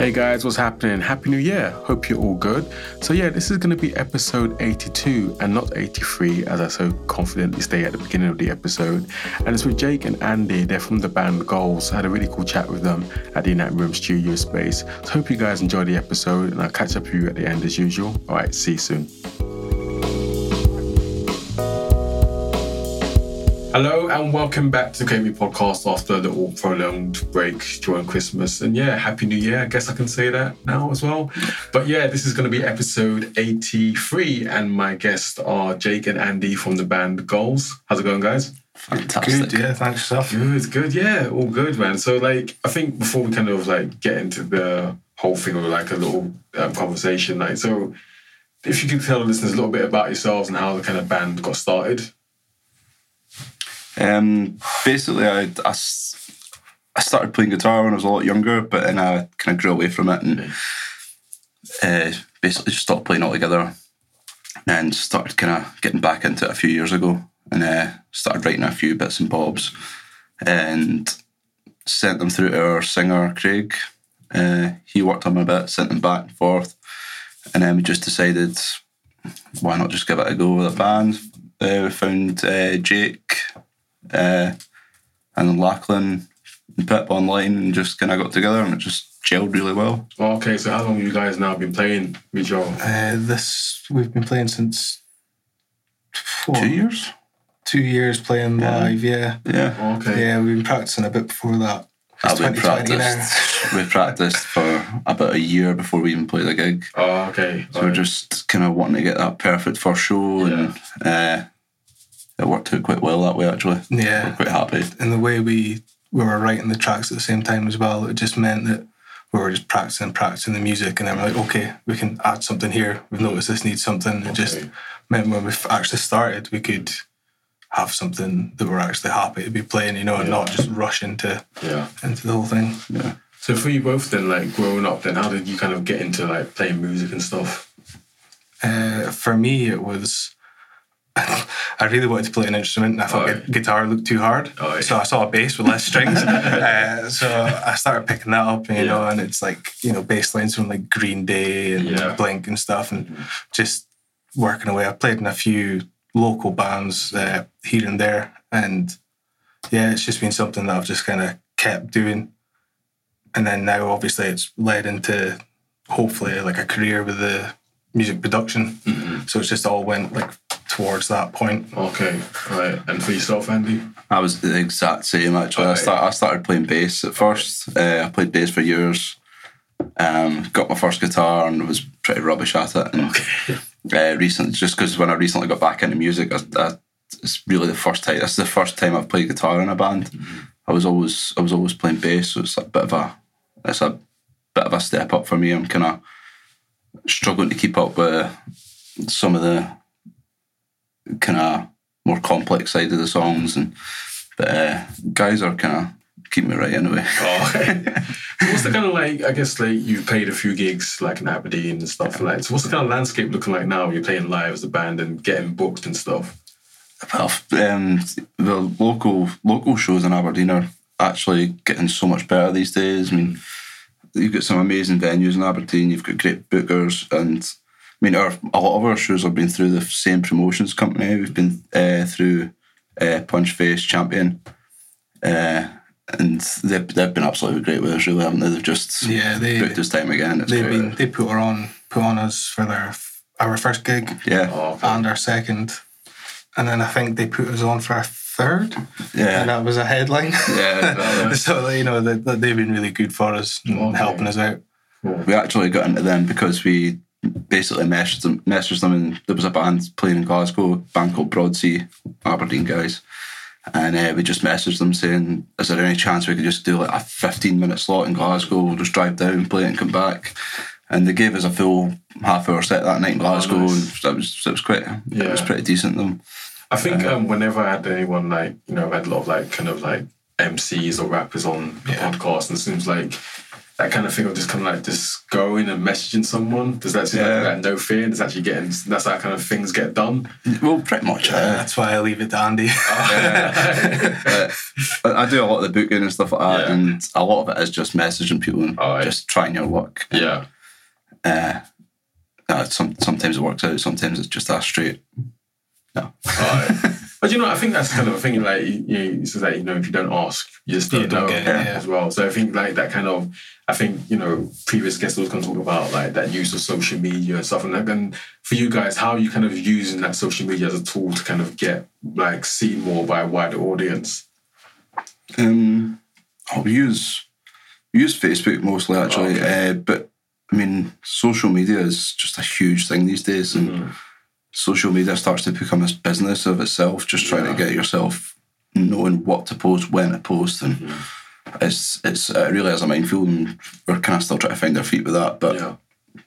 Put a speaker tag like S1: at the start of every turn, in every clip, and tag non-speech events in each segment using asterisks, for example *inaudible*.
S1: Hey guys, what's happening? Happy New Year. Hope you're all good. So, yeah, this is going to be episode 82 and not 83, as I so confidently stay at the beginning of the episode. And it's with Jake and Andy. They're from the band Goals. I had a really cool chat with them at the United Room studio space. So, hope you guys enjoy the episode and I'll catch up with you at the end as usual. All right, see you soon. Hello and welcome back to the KB podcast after a little prolonged break during Christmas. And yeah, Happy New Year. I guess I can say that now as well. But yeah, this is going to be episode 83. And my guests are Jake and Andy from the band Goals. How's it going, guys?
S2: Fantastic.
S3: Good, yeah, thanks yourself.
S1: Good, good. Yeah, all good, man. So, like, I think before we kind of like get into the whole thing of like a little um, conversation, like, so if you could tell the listeners a little bit about yourselves and how the kind of band got started.
S2: Um, basically, I, I, I started playing guitar when I was a lot younger, but then I kind of grew away from it and uh, basically just stopped playing altogether. And started kind of getting back into it a few years ago, and uh, started writing a few bits and bobs, and sent them through to our singer Craig. Uh, he worked on them a bit, sent them back and forth, and then we just decided why not just give it a go with a band. Uh, we found uh, Jake uh, and then Lachlan and Pip online and just kind of got together and it just gelled really well.
S1: Okay, so how long have you guys now been playing with Joe?
S3: Uh, this we've been playing since what,
S2: Two years?
S3: Two years playing
S2: Yeah.
S3: live. Yeah,
S2: Yeah.
S1: Okay.
S3: yeah. We've been practicing a bit before that. It's
S2: Uh, we
S3: 2020 now.
S2: practiced. *laughs* we practiced for about a year before we even played a gig.
S1: Oh, okay.
S2: So we're just kind of wanting to get that perfect first show, and uh, it worked out quite well that way. Actually, we're
S3: Yeah,
S2: quite happy.
S3: and the way we we were writing the tracks at the same time as well, it just meant that we were just practicing, practicing the music, and then we're like, okay, we can add something here. We've noticed this needs something. It just meant when we actually started, we could have something that we're actually happy to be playing, you know, and not just rush into
S1: yeah.
S3: into the whole thing.
S2: Yeah.
S1: So for you both, then, like growing up, then how did you kind of get into like playing music and stuff?
S3: Uh, for me, it was I really wanted to play an instrument, and I thought
S1: Oh,
S3: guitar looked too hard.
S1: Oh, yeah.
S3: So I saw a bass with less strings. *laughs* uh, so I started picking that up, you know, and it's like you know bass lines from like Green Day and
S1: Yeah. Mm-hmm.
S3: Blink and stuff, and just working away. I played in a few local bands uh, here and there, and yeah, it's just been something that I've just kind of kept doing. And then now, obviously, it's led into hopefully like a career with the music production.
S1: Mm-hmm.
S3: So it's just all went like towards that point.
S1: Okay, right. And for yourself, Andy?
S2: I was the exact same actually. I, start, I started playing bass at first. Uh, I played bass for years. Um, got my first guitar and was pretty rubbish at it. And *laughs* uh, recently, just because when I recently got back into music, I, I, it's really the first time. This is the first time I've played guitar in a band. I was always I was always playing bass, so it's a bit of a it's a bit of a step up for me. I'm kind of struggling to keep up with some of the kind of more complex side of the songs, and but uh, guys are kind of keep me right anyway. *laughs*
S1: Oh, okay. what's the kind of like? I guess like you've played a few gigs like in Aberdeen and stuff like. That. So what's the kind of landscape looking like now? You're playing live as a band and getting booked and stuff.
S2: Well, um, the local local shows in Aberdeen are actually getting so much better these days. I mean, you've got some amazing venues in Aberdeen. You've got great bookers, and mean, our a lot of our shows have been through the same promotions company. We've been uh, through uh, Punch Face Champion, uh, and they've they've been absolutely great with us. Really, haven't they? They've just
S3: Yeah, they
S2: booked us time again. It's
S3: they've
S2: great.
S3: been they put her on put on us for their our first gig
S2: yeah,
S1: Oh,
S3: and our second, and then I think they put us on for our third,
S2: yeah,
S3: and that was a headline.
S2: yeah. *laughs*
S3: so you know that that they've been really good for us and
S1: Okay.
S3: helping us out.
S2: we actually got into them because we basically messaged them, messaged them, and there was a band playing in Glasgow, a band called Broadsea, Aberdeen guys, and uh, we just messaged them saying, "Is there any chance we could just do like a fifteen minute slot in Glasgow? We'll just drive down, play it, and come back." And they gave us a full half hour set that night in Glasgow,
S1: Oh, nice.
S2: and it was it was quite it was pretty decent. Them,
S1: I think um, whenever I had anyone like you know, I had a lot of like kind of like MCs or rappers on the
S3: Yeah.
S1: podcast, and it seems like that kind of thing of just kind of like just going and messaging someone? Does that seem
S2: Yeah.
S1: like, like no fear? Does actually getting that's how kind of things get done?
S2: Well, pretty much.
S3: Uh, that's why I leave it to Andy. *laughs* *laughs*
S2: but I do a lot of the booking and stuff like that,
S1: Yeah.
S2: and a lot of it is just messaging people and
S1: Alright.
S2: just trying your luck.
S1: yeah.
S2: Uh, uh, some, sometimes it works out, sometimes it's just that straight. No.
S1: Alright. *laughs* But you know, I think that's kind of a thing. Like, you, you so that you know, if you don't ask, you just don't,
S3: You don't
S1: know
S3: get it, yeah.
S1: as well. So I think like that kind of, I think you know, previous guests was going to talk about like that use of social media and stuff. And like, and for you guys, how are you kind of using that social media as a tool to kind of get like seen more by a wider audience?
S2: Um, I'll use use Facebook mostly actually,
S1: Okay.
S2: uh, but I mean, social media is just a huge thing these days, and
S1: Mm-hmm.
S2: Social media starts to become a business of itself. Just trying
S1: Yeah.
S2: to get yourself knowing what to post, when to post, and
S1: Mm-hmm.
S2: it's it's it really is a minefield, and we're kind of still trying to find our feet with that, but.
S1: Yeah.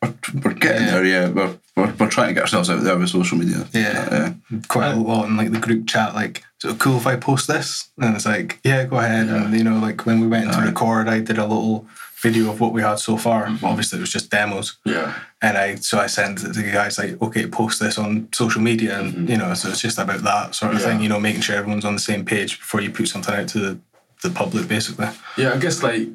S2: We're, we're getting
S3: Yeah.
S2: there, yeah. We're, we're, we're trying to get ourselves out there with social media.
S3: Yeah.
S2: Uh,
S3: Quite a lot in like the group chat, like, is it cool if I post this? And it's like, yeah, go ahead. And you know, like when we went to record, I did a little video of what we had so far. Mm-hmm. Obviously, it was just demos.
S1: Yeah.
S3: And I so I sent it to the guys like, okay, post this on social media, and mm-hmm. you know, so it's just about that sort of
S1: Yeah.
S3: thing. You know, making sure everyone's on the same page before you put something out to the, the public, basically.
S1: Yeah, I guess like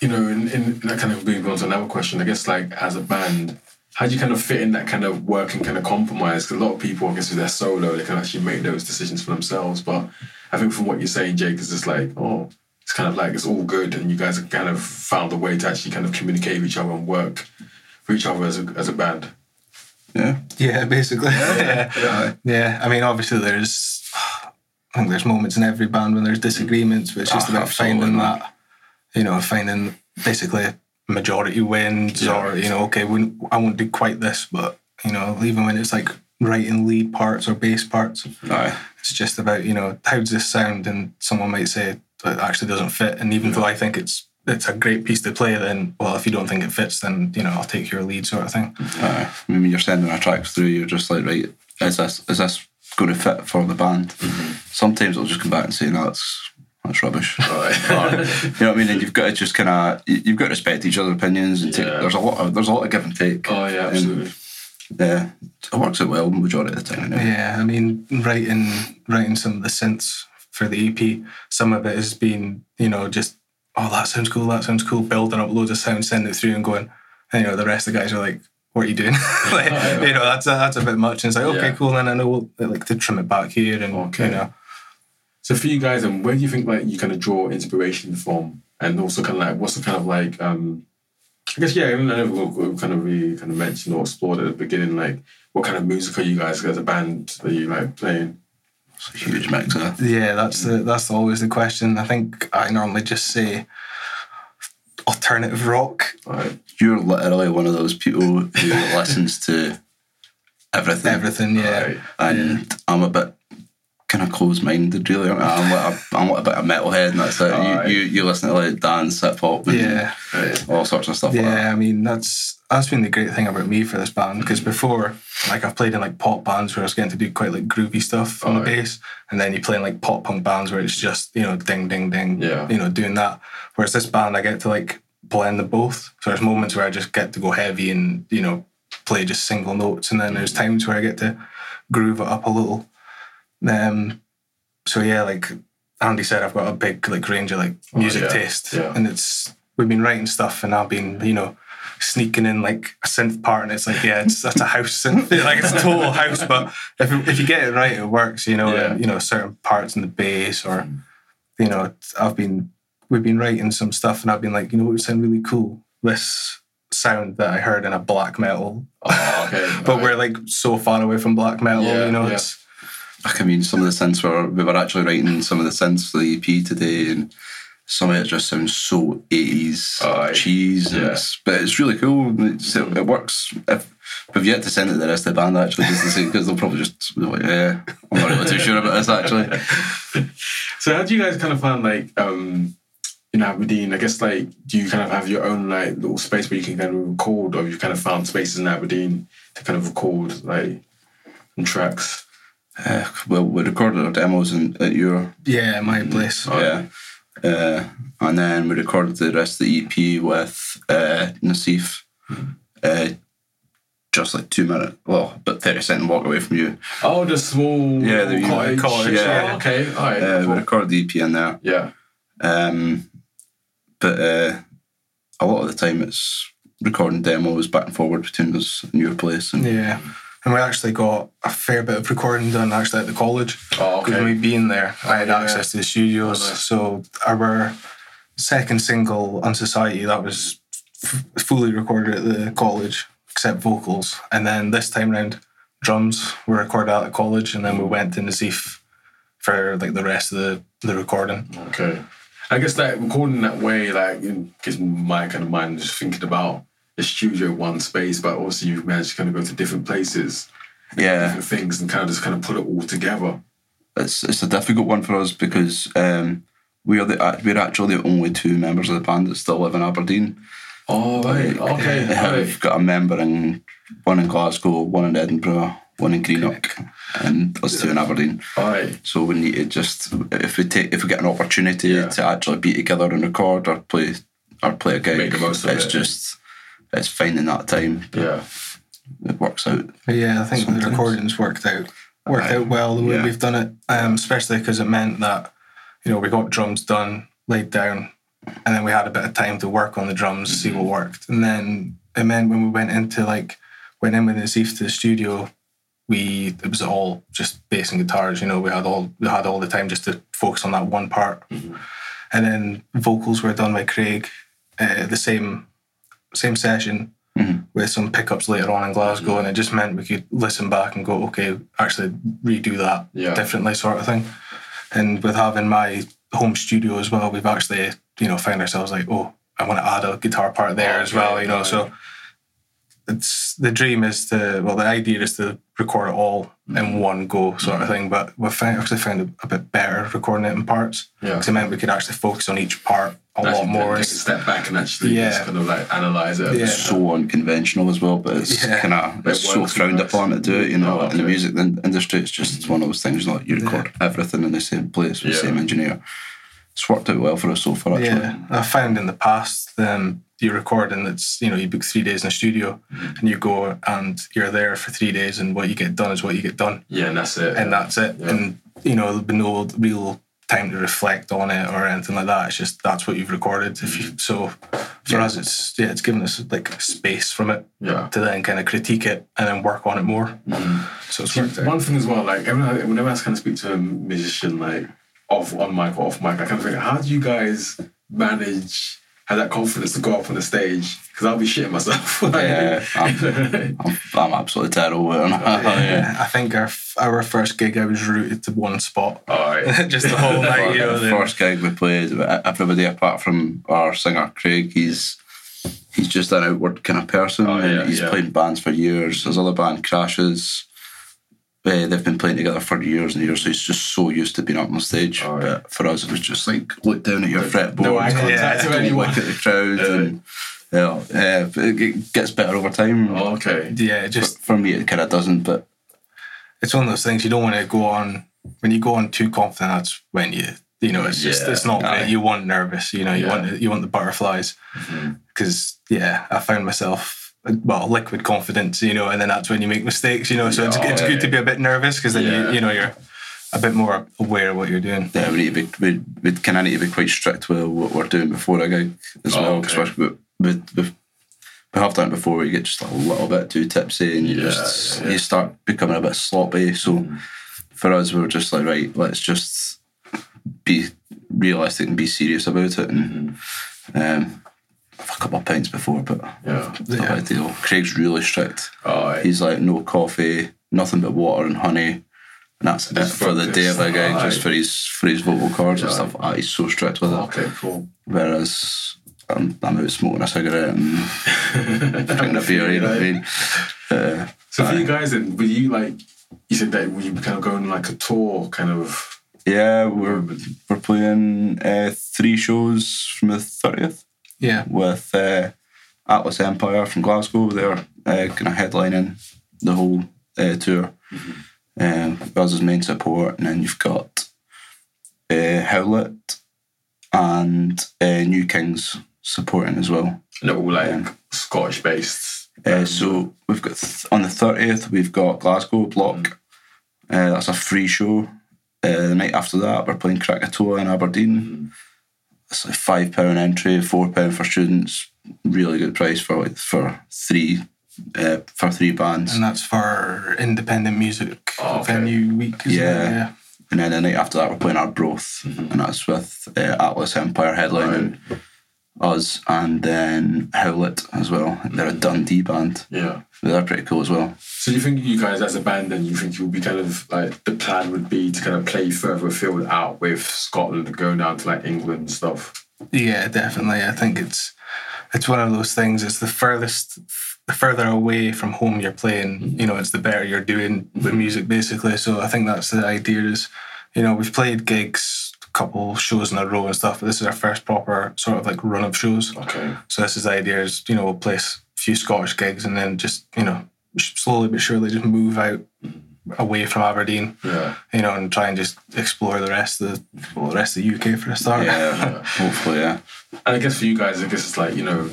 S1: you know, in, in that kind of moves on to another question. I guess like as a band, how do you kind of fit in that kind of work and kind of compromise? Because a lot of people, I guess, if they're solo, they can actually make those decisions for themselves. But I think from what you're saying, Jake, is just like, oh, it's kind of like it's all good, and you guys have kind of found a way to actually kind of communicate with each other and work for each other as a, as a band.
S2: yeah.
S3: Yeah, basically. Yeah.
S2: Yeah. *laughs*
S3: Yeah, I mean, obviously, there's. I think there's moments in every band when there's disagreements, but it's just
S2: Ah,
S3: about
S2: absolutely,
S3: finding that, you know, finding basically majority wins,
S1: Yeah.
S3: or you know, okay, we, I won't do quite this, but you know, even when it's like writing lead parts or bass parts,
S2: Aye.
S3: it's just about you know how does this sound, and someone might say that it actually doesn't fit, and even though I think it's it's a great piece to play, then well, if you don't think it fits, then you know, I'll take your lead, sort of thing.
S2: Uh, I mean, you're sending a track through, you're just like, right, is this is this going to fit for the band? Sometimes I'll just come back and say, no, that's that's rubbish. *laughs*
S1: Right.
S2: Or, *laughs* you know what I mean? And you've got to just kind of you've got to respect each other's opinions and take.
S1: Yeah.
S2: There's a lot of there's a lot of give and take.
S1: oh yeah, absolutely.
S2: Yeah, it works out well majority of the time. Anyway.
S3: Yeah, I mean, writing writing some of the synths for the EP, some of it has been, you know, just oh that sounds cool, that sounds cool, building up loads of sound, sending it through, and going, and, you know, the rest of the guys are like, what are you doing? *laughs* like, you know, that's a, that's a bit much. And it's like, okay,
S1: Yeah.
S3: cool, then I know like to trim it back here, and
S1: Okay.
S3: you know,
S1: So for you guys, and where do you think like you kind of draw inspiration from, and also kind of like what's the kind of like um, I guess yeah, I know we'll, we'll kind of we kind of mentioned or explored at the beginning, like what kind of music are you guys as a band that you like playing?
S2: It's a huge mix. Uh,
S3: yeah, that's the that's always the question. I think I normally just say alternative rock,
S1: Right.
S2: you're literally one of those people who *laughs* listens to everything.
S3: everything. Yeah,
S1: Right.
S2: and I'm a bit kind of closed minded, really. I'm like a, I'm like a bit of a metalhead, and that's it.
S1: Aye.
S2: You, you you listen to like dance, hip hop, and
S3: yeah.
S1: Right.
S2: all sorts of stuff like that.
S3: Yeah, I mean that's that's been the great thing about me for this band because before, like I've played in like pop bands where I was getting to do quite like groovy stuff on the
S1: Oh,
S3: bass, and then you play in like pop punk bands where it's just you know ding ding ding,
S1: Yeah.
S3: you know doing that. Whereas this band, I get to like blend the both. So there's moments where I just get to go heavy and you know play just single notes, and then there's times where I get to groove it up a little. Um, so yeah, like Andy said, I've got a big like range of like music
S1: Oh, yeah.
S3: taste,
S1: Yeah.
S3: and it's we've been writing stuff, and I've been you know sneaking in like a synth part, and it's like yeah, it's that's a house synth, *laughs* like it's a total house, but if if you get it right, it works, you know,
S1: Yeah.
S3: and, you know certain parts in the bass or mm. you know I've been we've been writing some stuff, and I've been like you know what would sound really cool this sound that I heard in a black metal,
S1: Oh, okay. *laughs*
S3: but
S1: right.
S3: we're like so far away from black metal,
S1: Yeah,
S3: you know,
S1: yeah.
S3: it's
S2: I mean, some of the synths were we were actually writing some of the synths for the EP today, and some of it just sounds so eighties
S1: Aye.
S2: cheese.
S1: Yeah.
S2: It's, but it's really cool. It's, it works. If we've yet to send it to the rest of the band actually, just to see because they'll probably just be like, yeah, I'm not really too sure about this actually. *laughs*
S1: So how do you guys kind of find like um in Aberdeen? I guess like do you kind of have your own like little space where you can kind of record, or you kind of found spaces in Aberdeen to kind of record like some tracks?
S2: Uh, well, we recorded our demos in, at your
S3: yeah, my place.
S2: yeah. Uh, and then we recorded the rest of the EP with uh, Nassif. Uh, just like two minutes, well, but 30 second walk away from you.
S1: Oh, the small
S2: Yeah, the
S1: cottage.
S3: cottage,
S2: yeah.
S1: Oh, okay, all right.
S2: Uh, we recorded the EP in there.
S1: yeah.
S2: Um, but uh, a lot of the time it's recording demos back and forward between us and your place. And
S3: Yeah. And we actually got a fair bit of recording done actually at the college.
S1: Oh,
S3: Because
S1: okay.
S3: when we being there, I had
S1: yeah.
S3: access to the studios.
S1: Oh, nice.
S3: So our second single, Unsociety, that was f- fully recorded at the college, except vocals. And then this time round, drums were recorded at the college, and then we went to Nazif for like the rest of the, the recording.
S1: Okay. I guess like recording that way, like, gives my kind of mind just thinking about the studio one space, but also you've managed to kind of go to different places,
S2: yeah,
S1: different things, and kind of just kind of put it all together.
S2: it's it's a difficult one for us because um, we are the uh, we're actually the only two members of the band that still live in Aberdeen.
S1: Oh, right. Okay. *laughs*
S2: Uh,
S1: right.
S2: We've got a member in one in Glasgow, one in Edinburgh, one in Greenock, and us two in Aberdeen.
S1: All right.
S2: So we need to just if we take if we get an opportunity
S1: Yeah.
S2: to actually be together and record or play or play a gig,
S1: Make the most of
S2: it's
S1: it.
S2: just it's finding that time.
S1: Yeah.
S2: It works out.
S3: Yeah, I think
S2: Sometimes.
S3: the recordings worked out worked out well the way
S2: Yeah.
S3: we've done it, um, especially because it meant that you know we got drums done, laid down, and then we had a bit of time to work on the drums, see what worked, and then it meant when we went into like went in with Nazif to the studio, we it was all just bass and guitars. You know, we had all we had all the time just to focus on that one part, and then vocals were done by Craig, uh, the same same session
S2: Mhm.
S3: with some pickups later on in Glasgow, and it just meant we could listen back and go, okay, actually redo that
S1: Yeah.
S3: differently, sort of thing. And with having my home studio as well, we've actually, you know, found ourselves like, oh, I want to add a guitar part there as well, you know. So it's the dream is to, well, the idea is to record it all in one go, sort of thing. But we've found, actually found it a bit better recording it in parts.
S1: Yeah.
S3: Because it meant we could actually focus on each part a lot more.
S1: Take a step back and actually
S3: Yeah.
S1: just kind of like analyze it.
S3: Yeah.
S2: so unconventional as well, but it's
S3: Yeah.
S2: kind of
S1: It
S2: it's so
S1: works
S2: frowned upon to do it. You know, in the music industry, it's just one of those things. Like you record everything in the same place with
S1: Yeah.
S2: the same engineer. It's worked out well for us so far. Actually,
S3: Yeah, I found in the past, um, you record and it's you know you book three days in the studio, and you go and you're there for three days, and what you get done is what you get done,
S1: Yeah, and that's it.
S3: and that's it.
S1: Yeah.
S3: And you know there'll be no real time to reflect on it or anything like that. It's just that's what you've recorded. If you so for
S2: Yeah.
S3: us, it's yeah, it's given us like space from it
S1: yeah.
S3: to then kind of critique it and then work on it more.
S1: Mm-hmm.
S3: So it's
S1: See,
S3: worked out.
S1: one thing as well, like whenever, whenever I kind of speak to a musician, like off on mic or off mic, I kind of think, how do you guys manage have that confidence to go up on the stage? Because I'll be shitting myself. *laughs*
S2: Yeah, I'm, I'm, I'm absolutely terrible. at it. yeah.
S3: I think our our first gig, I was rooted to one spot, oh,
S1: All right. *laughs*
S3: just the whole night. You know,
S2: the
S3: the-
S2: first gig we played, everybody apart from our singer Craig, he's he's just an outward kind of person.
S1: Oh, yeah,
S2: and he's
S1: yeah.
S2: played bands for years. His other band Crashes. Uh, they've been playing together for years and years, so he's just so used to being up on stage.
S1: Oh, yeah.
S2: But for us, it was just like look down at your fretboard,
S1: No eye
S3: Yeah.
S1: contact to anyone.
S2: look at the crowd,
S1: Yeah.
S2: and you know, uh, it gets better over time.
S1: Oh, okay.
S3: yeah, just
S2: For me, it kind of doesn't, but
S3: it's one of those things you don't want to go on when you go on too confident. That's when you you know it's just
S1: Yeah,
S3: it's not
S2: aye.
S3: great. You want nervous. You know you
S1: Yeah.
S3: want you want the butterflies
S1: Mm-hmm.
S3: because yeah, I found myself well liquid confidence. You know, and then that's when you make mistakes. You know, so it's,
S1: Yeah,
S3: it's
S1: yeah.
S3: good to be a bit nervous because then
S1: Yeah.
S3: you you know you're a bit more aware of what you're doing.
S2: yeah, we need to be we, we kind of need to be quite strict with what we're doing before a gig as
S1: Oh,
S2: well.
S1: okay.
S2: Especially with, with, with we have done it before where you get just a little bit too tipsy and you just.
S1: Mm.
S2: you start becoming a bit sloppy. So for us, we are just like, right, let's just be realistic and be serious about it. And um, have a couple of pints before, but
S1: Yeah.
S2: it's not a deal. Craig's really strict.
S1: Right.
S2: He's like no coffee, nothing but water and honey. And that's it for the day of a guy,
S1: Aye.
S2: just for his for his vocal cords and stuff. He's so strict with it.
S1: Okay, cool.
S2: Whereas I'm, I'm out smoking a cigarette and *laughs* drinking a beer, you know what I mean? Uh,
S1: So for you guys, then, were you like, you said that were you kind of going on like a tour, kind of?
S2: yeah, we're we're playing uh, three shows from the thirtieth
S3: Yeah,
S2: with uh, Atlas Empire from Glasgow. They're uh, kind of headlining the whole uh, tour. Um, us as main support, and then you've got uh, Howlet and uh, New Kings supporting as well.
S1: And they're all like Scottish based.
S2: Uh, so we've got th- on the thirtieth we've got Glasgow Bloc. Uh, that's a free show. Uh, the night after that we're playing Krakatoa in Aberdeen. It's like five pound entry, four pound for students. Really good price for like for three uh, for three bands.
S3: And that's for independent music
S1: Oh, okay.
S3: venue week. isn't it?
S2: Yeah.
S3: yeah.
S2: And then the night after that, we're playing Arbroath, and that's with uh, Atlas Empire headlining us, and then Howlet as well. They're a Dundee band.
S1: Yeah.
S2: They're pretty cool as well.
S1: So you think you guys as a band then you think you'll be kind of like the plan would be to kind of play further afield out with Scotland and go down to like England and stuff.
S3: Yeah, definitely. I think it's it's one of those things. It's the furthest, the further away from home you're playing. Mm-hmm. You know, it's the better you're doing with mm-hmm. music, basically. So I think that's the idea. Is you know we've played gigs, a couple shows in a row and stuff, but this is our first proper sort of like run of shows.
S1: Okay.
S3: So this is the idea. Is you know we'll play a few Scottish gigs and then just you know slowly but surely just move out away from Aberdeen.
S1: Yeah.
S3: You know, and try and just explore the rest of the well, the rest of the UK for a start.
S2: Yeah, hopefully, yeah.
S1: And I guess for you guys, I guess it's like, you know,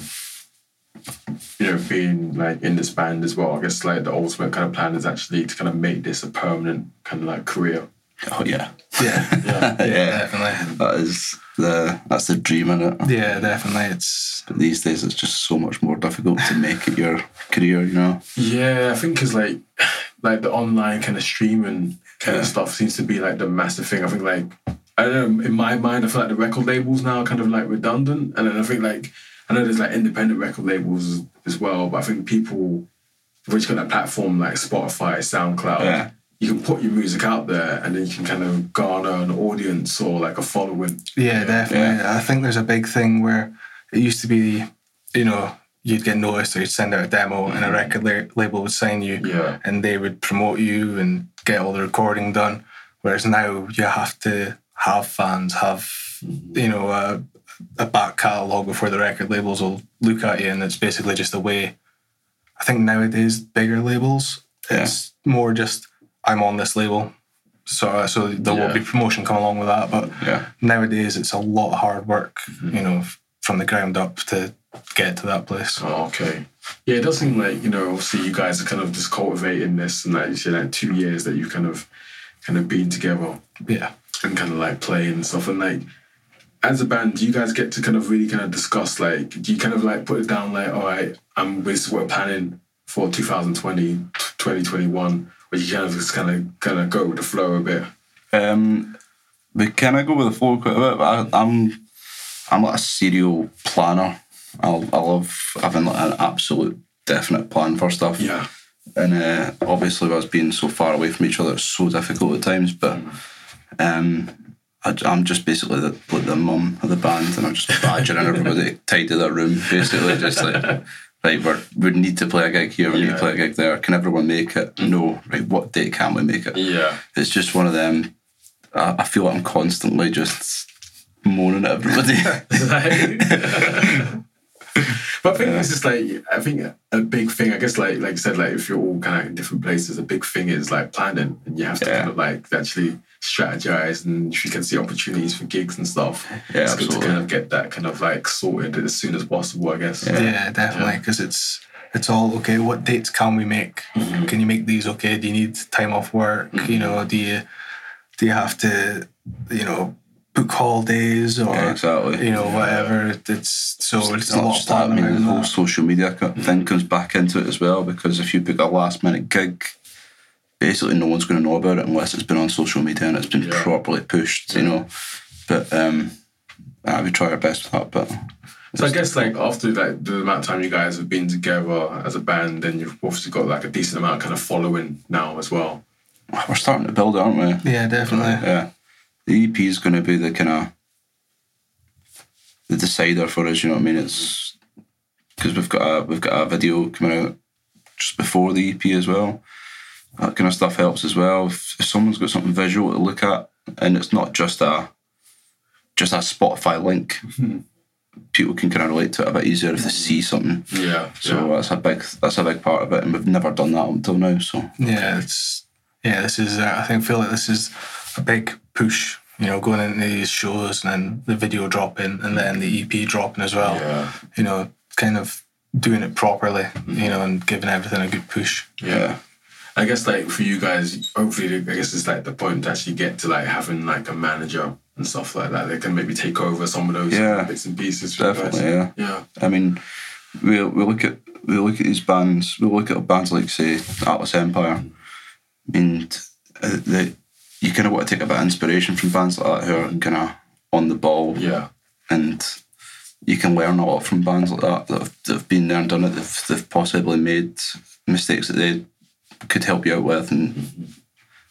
S1: you know, being like in this band as well, I guess like the ultimate kind of plan is actually to kind of make this a permanent kind of like career.
S2: Oh yeah,
S3: yeah,
S1: Yeah. *laughs*
S3: yeah, definitely.
S2: that is the that's the dream in it.
S3: Yeah, definitely. It's
S2: But these days, it's just so much more difficult to make it your career. You know.
S1: Yeah, I think it's like like the online kind of streaming kind
S2: Yeah.
S1: of stuff seems to be like the massive thing. I think like I don't know, in my mind I feel like the record labels now are kind of like redundant. And then I think like I know there's like independent record labels as well, but I think people which kind of platform like Spotify, SoundCloud,
S2: Yeah.
S1: You can put your music out there and then you can kind of garner an audience or like a following.
S3: yeah, definitely. I think there's a big thing where it used to be, you know, you'd get noticed or you'd send out a demo and a mm-hmm. record la- label would sign you
S1: Yeah.
S3: and they would promote you and get all the recording done. Whereas now you have to have fans, have mm-hmm. you know a, a back catalogue before the record labels will look at you, and it's basically just a way. I think nowadays bigger labels, it's more just I'm on this label, so uh, so there will be promotion come along with that. But
S2: Yeah.
S3: nowadays it's a lot of hard work, mm-hmm. you know, from the ground up to get to that place.
S1: Oh, okay. Yeah, it does seem like, you know, obviously you guys are kind of just cultivating this and like you said like two years that you've kind of kind of been together
S3: Yeah.
S1: and kind of like playing and stuff and like as a band, do you guys get to kind of really kind of discuss like do you kind of like put it down like, all right, this is what we're planning for 2020, 2021, or you kind of just kind of kind of go with the flow a bit?
S2: Um, we kind of go with the flow quite a bit, but I, I'm I'm like a serial planner. I I love having like an absolute definite plan for stuff.
S1: Yeah.
S2: and uh, obviously us being so far away from each other, it's so difficult at times. But um, I, am just basically the, like the mum of the band, and I'm just badgering everybody *laughs* tied to their room, basically, just like. Right, we're, we need to play a gig here. We need to play a gig there. Can everyone make it? Mm. No. Right, what date can we make it?
S1: Yeah.
S2: It's just one of them. I, I feel like I'm constantly just moaning at everybody. *laughs* *laughs* *laughs*
S1: but I think it's just like I think a big thing. I guess like like you said, like if you're all kind of in different places, a big thing is like planning, and you have to
S2: Yeah.
S1: kind of like actually strategize, and if you can see opportunities for gigs and stuff,
S2: Yeah,
S1: it's good to kind of get that kind of like sorted as soon as possible. I guess.
S2: Yeah.
S3: Yeah, definitely. Because it's it's all okay. What dates can we make? Mm-hmm. Can you make these okay? Do you need time off work? Mm-hmm. You know, do you do you have to, you know, book holidays or
S2: Yeah, exactly.
S3: you know whatever? It's so it's,
S2: It's
S3: a lot of
S2: that. I mean, the whole
S3: that.
S2: social media co- thing comes back into it as well because if you book a last minute gig, basically no one's going to know about it unless it's been on social media and it's been
S1: Yeah.
S2: properly pushed, you know. But um, uh, we try our best with that. But
S1: So I guess like after like the amount of time you guys have been together as a band, then you've obviously got like a decent amount of kind of following now as well.
S2: we're starting to build, it, aren't we?
S3: Yeah, definitely.
S2: Yeah. The EP is going to be the kind of the decider for us. You know what I mean? It's because we've got a we've got a video coming out just before the EP as well. That kind of stuff helps as well. If, if someone's got something visual to look at, and it's not just a just a Spotify link, people can kind of relate to it a bit easier if they see something.
S1: Yeah.
S2: So that's a big that's a big part of it, and we've never done that until now. So
S3: Yeah, it's yeah. This is uh, I think feel like this is a big push you know, going into these shows and then the video dropping and then the EP dropping as well.
S1: Yeah.
S3: You know, kind of doing it properly, you know, and giving everything a good push.
S1: Yeah. I guess like for you guys, hopefully, I guess it's like the point to actually get to like having like a manager and stuff like that. They can maybe take over some of those
S2: Yeah.
S1: bits and pieces. for you guys.
S2: Definitely, yeah.
S1: Yeah.
S2: I mean, we we look at we look at these bands. We look at bands like say Atlas Empire, and uh, the, you kind of want to take a bit of inspiration from bands like that who are kind of on the ball,
S1: Yeah.
S2: and you can learn a lot from bands like that that have, that have been there and done it. They've, they've possibly made mistakes that they could help you out with and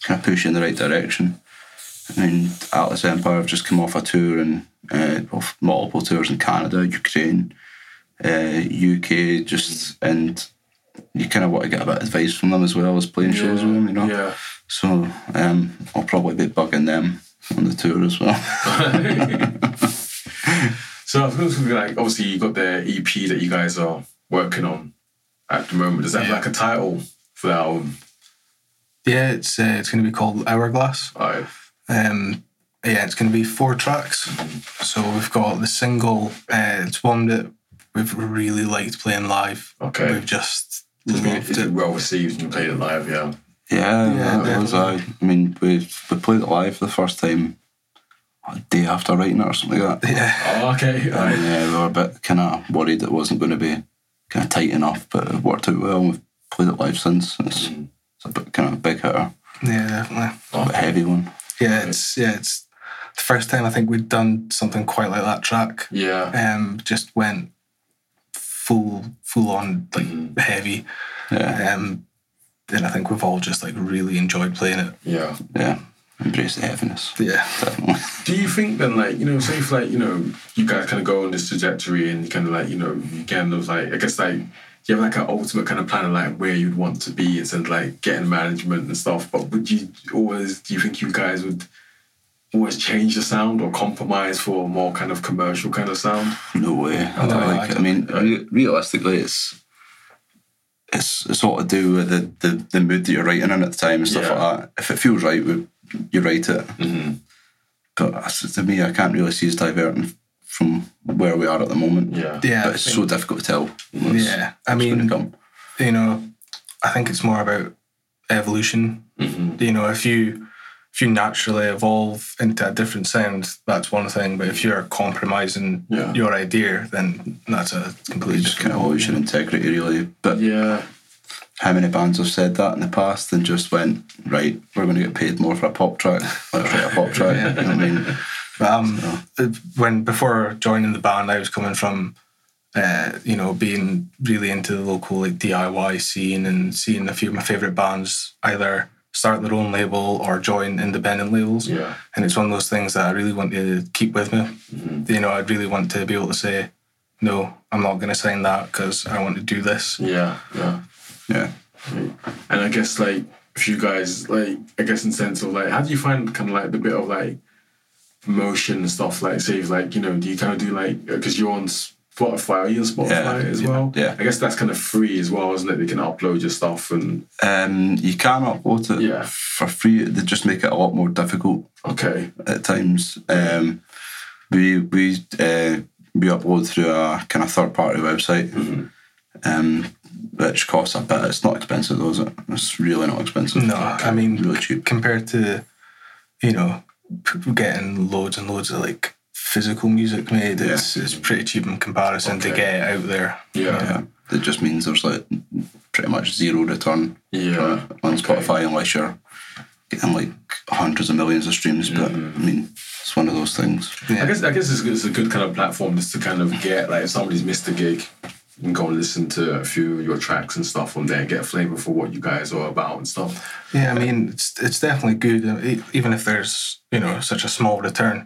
S2: kind of push you in the right direction. I mean, Atlas Empire have just come off a tour and uh, of multiple tours in Canada, Ukraine, uh, UK, just and you kind of want to get a bit of advice from them as well as playing shows with them, you know.
S1: Yeah.
S2: So um, I'll probably be bugging them on the tour as well. *laughs*
S1: So I was going to like, obviously you got the EP that you guys are working on at the moment. Does that have
S3: Yeah.
S1: like a title for that album?
S3: Yeah, it's uh, it's going to be called Hourglass.
S1: Alright.
S3: Um, yeah, it's going to be four tracks. So we've got the single. Uh, it's one that we've really liked playing live.
S1: Okay.
S3: We've just
S1: It's
S3: loved
S1: it's been
S3: it.
S1: well received and played it live, yeah.
S2: Yeah,
S3: Yeah,
S2: it was. I, I mean, we we played it live the first time a day after writing it or something like that.
S3: Yeah,
S1: Oh, okay.
S2: And
S1: Alright.
S2: yeah, we were a bit kind of worried it wasn't going to be kind of tight enough, but it worked out well. We've played it live since. It's, it's a bit kind of a big hitter,
S3: yeah, definitely.
S2: a bit heavy one.
S3: Yeah, it's yeah, it's the first time I think we'd done something quite like that track.
S1: Yeah.
S3: Um, just went full full on like
S1: Mhm.
S3: heavy.
S2: Yeah,
S3: Um, and I think we've all just like really enjoyed playing it.
S1: Yeah.
S2: yeah. Embrace the heaviness,
S3: Yeah.
S2: definitely.
S1: Do you think then, like, you know, say if, like, you know, you guys kind of go on this trajectory and you kind of like, you know, you kind of like, I guess, like, do you have like an ultimate kind of plan of like where you'd want to be instead of like getting management and stuff? But would you always, do you think you guys would always change the sound or compromise for a more kind of commercial kind of sound?
S2: No way. I, don't
S3: I
S2: like, I,
S3: don't-
S2: mean, re- realistically, it's it's it's all to do with the, the, the mood that you're writing in at the time and stuff
S1: Yeah.
S2: like that. If it feels right, we, you write it.
S1: Mm-hmm.
S2: But to me, I can't really see us diverting from where we are at the moment.
S1: Yeah.
S3: Yeah.
S2: But it's
S3: think-
S2: so difficult to tell.
S3: yeah. I mean,
S2: come.
S3: you know, I think it's more about evolution.
S1: Mm-hmm.
S3: You know, if you if you naturally evolve into a different sound, that's one thing. But if you're compromising
S1: Yeah.
S3: your idea, then that's a completely
S2: just
S3: different.
S2: kind of lose your integrity, really. But
S1: Yeah.
S2: how many bands have said that in the past and just went, right, we're going to get paid more for a pop track. Let's write a pop track. You know what I mean? *laughs*
S3: But um, it- when before joining the band, I was coming from, uh, you know, being really into the local like DIY scene and seeing a few of my favorite bands either start their own label or join independent labels.
S1: Yeah.
S3: And it's one of those things that I really want to keep with me.
S1: Mm-hmm.
S3: You know, I'd really want to be able to say, no, I'm not going to sign that because I want to do this.
S1: Yeah. Yeah.
S2: Yeah.
S1: And I guess like if you guys like I guess in sense of like how do you find kind of like the bit of like promotion and stuff like say if, like you know do you kind of do like because you're on Spotify are you on Spotify
S2: Yeah,
S1: as
S2: yeah,
S1: well
S2: yeah.
S1: I guess that's kind of free as well isn't it they can upload your stuff and
S2: Um, you can upload it
S1: Yeah.
S2: for free. They just make it a lot more difficult
S1: okay
S2: at times. Um, we we uh, we upload through a kind of third party website,
S1: Mm-hmm.
S2: um, which costs a bit. It's not expensive, though, is it? It's really not expensive.
S3: No, I mean,
S2: really cheap.
S3: compared to, you know, people getting loads and loads of like physical music made, it's, it's pretty cheap in comparison to get it out there.
S1: yeah
S2: Yeah, it just means there's like pretty much zero return
S1: yeah
S2: on
S1: Okay.
S2: Spotify unless you're getting like hundreds of millions of streams. But
S1: Mm-hmm.
S2: I mean, it's one of those things.
S3: Yeah.
S1: I guess I guess it's, it's a good kind of platform just to kind of get like if somebody's missed a gig you can go and listen to a few of your tracks and stuff on there and get a flavour for what you guys are about and stuff
S3: Yeah, I mean, it's it's definitely good, uh, e- even if there's you know such a small return.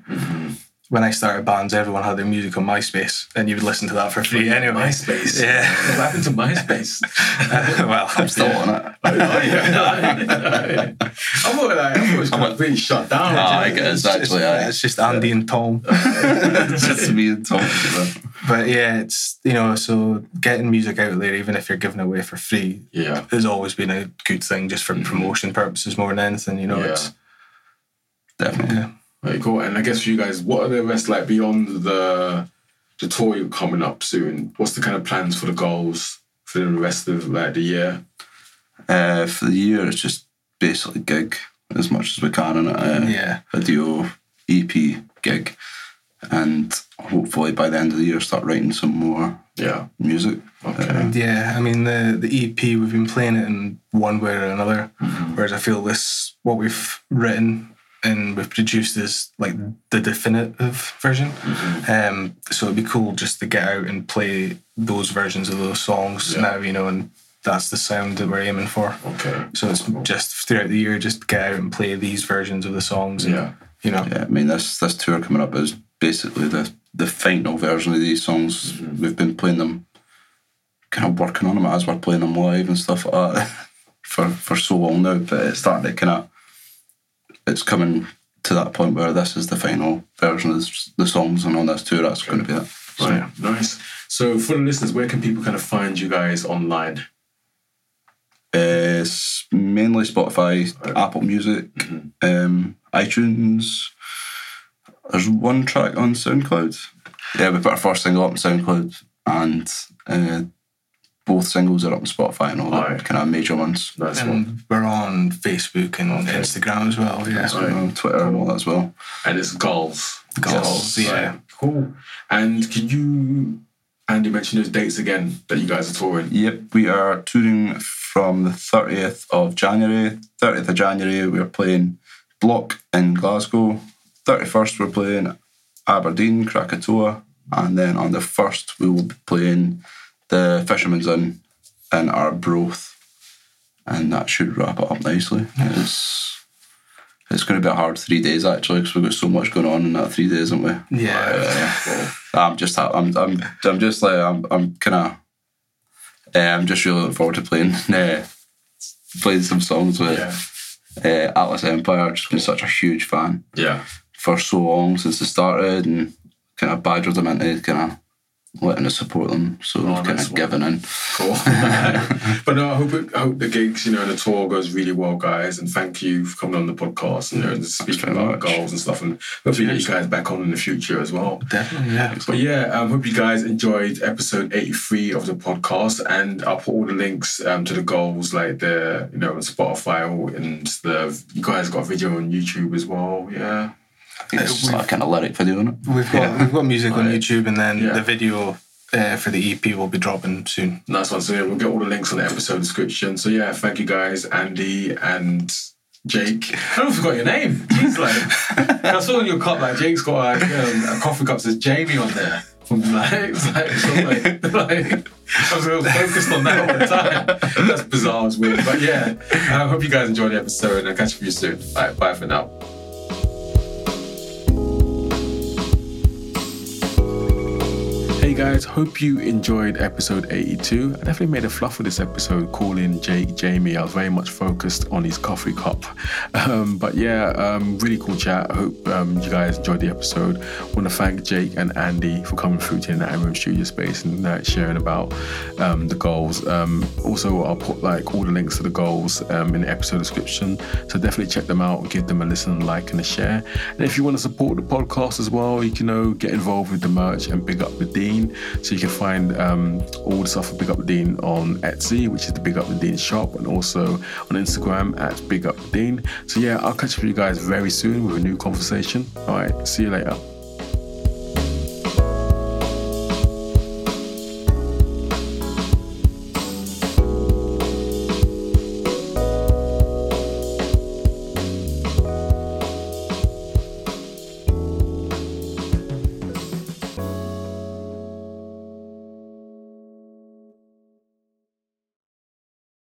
S3: When I started bands, everyone had their music on MySpace, and you would listen to that for free anyway.
S1: MySpace
S3: Yeah.
S1: what happened to MySpace *laughs*
S3: well,
S2: I'm still on it. *laughs* *laughs*
S1: I thought like, I thought it was completely shut down.
S2: Ah, I guess actually,
S3: it's, it's just Andy and Tom.
S2: it's just me and Tom.
S3: But yeah, it's you know, so getting music out there, even if you're giving it away for free,
S1: Yeah,
S3: has always been a good thing, just for promotion purposes more than anything. You know,
S1: Yeah.
S3: it's
S2: Definitely.
S3: Yeah.
S1: Very cool. And I guess for you guys, what are the rest like beyond the the tour you're coming up soon? What's the kind of plans for the goals for the rest of like the year?
S2: Uh, for the year, it's just basically gig as much as we can in it. Uh,
S3: Yeah.
S2: Video, EP, gig, and hopefully by the end of the year start writing some more
S1: Yeah.
S2: music.
S1: Okay.
S3: And yeah, I mean the the EP we've been playing it in one way or another. Whereas I feel this what we've written and we've produced this like the definitive version. Um, so it'd be cool just to get out and play those versions of those songs
S1: Yeah.
S3: now, you know, and that's the sound that we're aiming for.
S1: Okay.
S3: So it's just throughout the year, just get out and play these versions of the songs. And,
S1: Yeah.
S3: You know.
S2: Yeah, I mean this this tour coming up is basically the the final version of these songs. We've been playing them, kind of working on them as we're playing them live and stuff like that *laughs* for for so long now. But it's starting to kind of it's coming to that point where this is the final version of the songs, and on this tour that's going to be it. So,
S1: Right. Nice. So for the listeners, where can people kind of find you guys online?
S2: uh, It's mainly Spotify, Apple Music, um, iTunes. There's one track on SoundCloud. Yeah, we put our first single up on SoundCloud, and uh, both singles are up on Spotify and all that
S1: Alright.
S2: kind of major ones.
S1: Nice one.
S3: We're on Facebook and
S1: Okay.
S3: Instagram as well. Yeah.
S2: So, uh, Twitter and all that as well.
S1: And it's golf.
S3: Goals, yeah.
S1: Right. Cool. And can you, Andy, mention those dates again that you guys are touring?
S2: Yep, we are touring from the 30th of January. 30th of January, we're playing Bloc in Glasgow. 31st, we're playing Aberdeen, Krakatoa. And then on the 1st, we will be playing the Fisherman's Inn and Arbroath, And that should wrap it up nicely. It's, it's going to be a hard three days actually because we've got so much going on in that three days, haven't we?
S3: Yeah.
S2: I'm just I'm I'm I'm just like I'm I'm kind of uh, I'm just really looking forward to playing uh, *laughs* playing some songs with
S1: Yeah.
S2: uh, Atlas Empire. I've just been such a huge fan
S1: Yeah.
S2: for so long since it started, and kind of badgered them into kind of letting us support them. So
S1: Oh,
S2: we've kind
S1: nice
S2: of
S1: one.
S2: given in.
S1: Cool. *laughs* but no, I hope, it, I hope the gigs, you know, and the tour goes really well, guys. And thank you for coming on the podcast and you know, and speaking about
S2: much.
S1: goals and stuff. And hopefully get you guys back on in the future as well.
S3: Definitely, yeah.
S1: But yeah, I um, hope you guys enjoyed episode 83 of the podcast. And I'll put all the links um, to the goals, like the, you know, on Spotify and the, you guys got a video on YouTube as well. Yeah.
S2: It's just like a kind of lyric video in it.
S3: We've got we've got music on
S1: Right.
S3: YouTube, and then
S1: Yeah.
S3: the video uh, for the EP will be dropping soon.
S1: Nice one. So yeah, we'll get all the links on the episode description. So yeah, thank you guys, Andy and Jake. I don't forgot your name. Jeez, like I saw on your cup, like Jake's got like, um, a coffee cup says Jamie on there. From like, *laughs* it's like, so like, like I was real focused on that all the time. That's bizarre, it's weird. But yeah, I hope you guys enjoyed the episode and I'll catch up with you soon. All right, bye for now. Hey guys, hope you enjoyed episode 82. I definitely made a fluff of this episode calling Jake Jamie. I was very much focused on his coffee cup. *laughs* Um, but yeah, um, really cool chat. I hope um, you guys enjoyed the episode. Want to thank Jake and Andy for coming through to the Room studio space and uh, sharing about um, the goals. Um, also, I'll put like all the links to the goals um, in the episode description. So definitely check them out, give them a listen, like, and a share. And if you want to support the podcast as well, you can you know, get involved with the merch and Big Up the Dean. So you can find um, all the stuff for Big Up Dean on Etsy, which is the Big Up Dean shop, and also on Instagram at Big Up Dean. So yeah, I'll catch up with you guys very soon with a new conversation. All right, see you later.